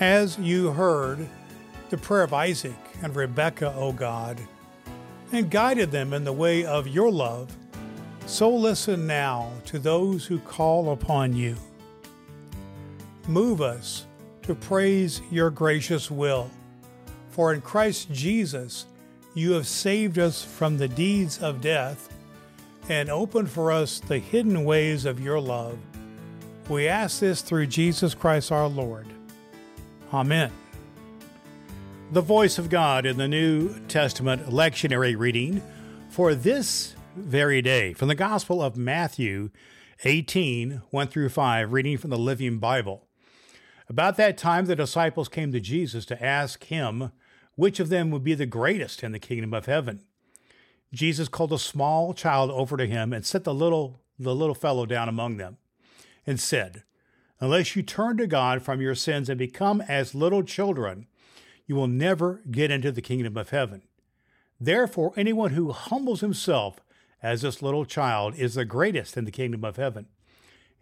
As you heard the prayer of Isaac and Rebekah, O God, and guided them in the way of your love, so listen now to those who call upon you. Move us to praise your gracious will, for in Christ Jesus you have saved us from the deeds of death and opened for us the hidden ways of your love. We ask this through Jesus Christ our Lord. Amen. The voice of God in the New Testament lectionary reading for this very day from the Gospel of Matthew 18 1 through 5, reading from the Living Bible. About that time, the disciples came to Jesus to ask him which of them would be the greatest in the kingdom of heaven. Jesus called a small child over to him and set the little, the little fellow down among them and said, Unless you turn to God from your sins and become as little children, you will never get into the kingdom of heaven. Therefore, anyone who humbles himself as this little child is the greatest in the kingdom of heaven.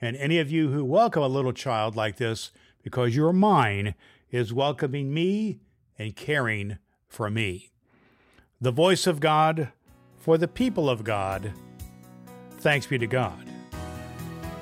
And any of you who welcome a little child like this because you're mine is welcoming me and caring for me. The voice of God for the people of God. Thanks be to God.